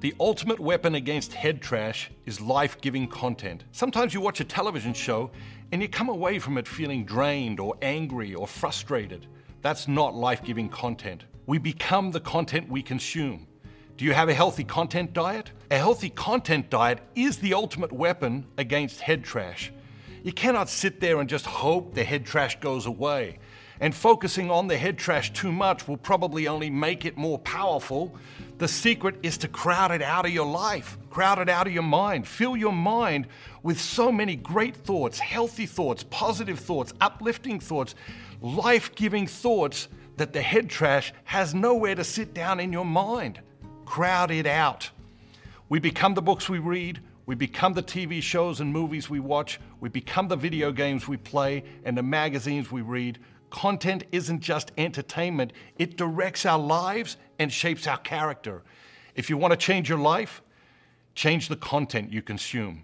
The ultimate weapon against head trash is life giving content. Sometimes you watch a television show and you come away from it feeling drained or angry or frustrated. That's not life giving content. We become the content we consume. Do you have a healthy content diet? A healthy content diet is the ultimate weapon against head trash. You cannot sit there and just hope the head trash goes away. And focusing on the head trash too much will probably only make it more powerful. The secret is to crowd it out of your life, crowd it out of your mind. Fill your mind with so many great thoughts, healthy thoughts, positive thoughts, uplifting thoughts, life giving thoughts that the head trash has nowhere to sit down in your mind. Crowd it out. We become the books we read, we become the TV shows and movies we watch, we become the video games we play and the magazines we read. Content isn't just entertainment, it directs our lives and shapes our character. If you want to change your life, change the content you consume.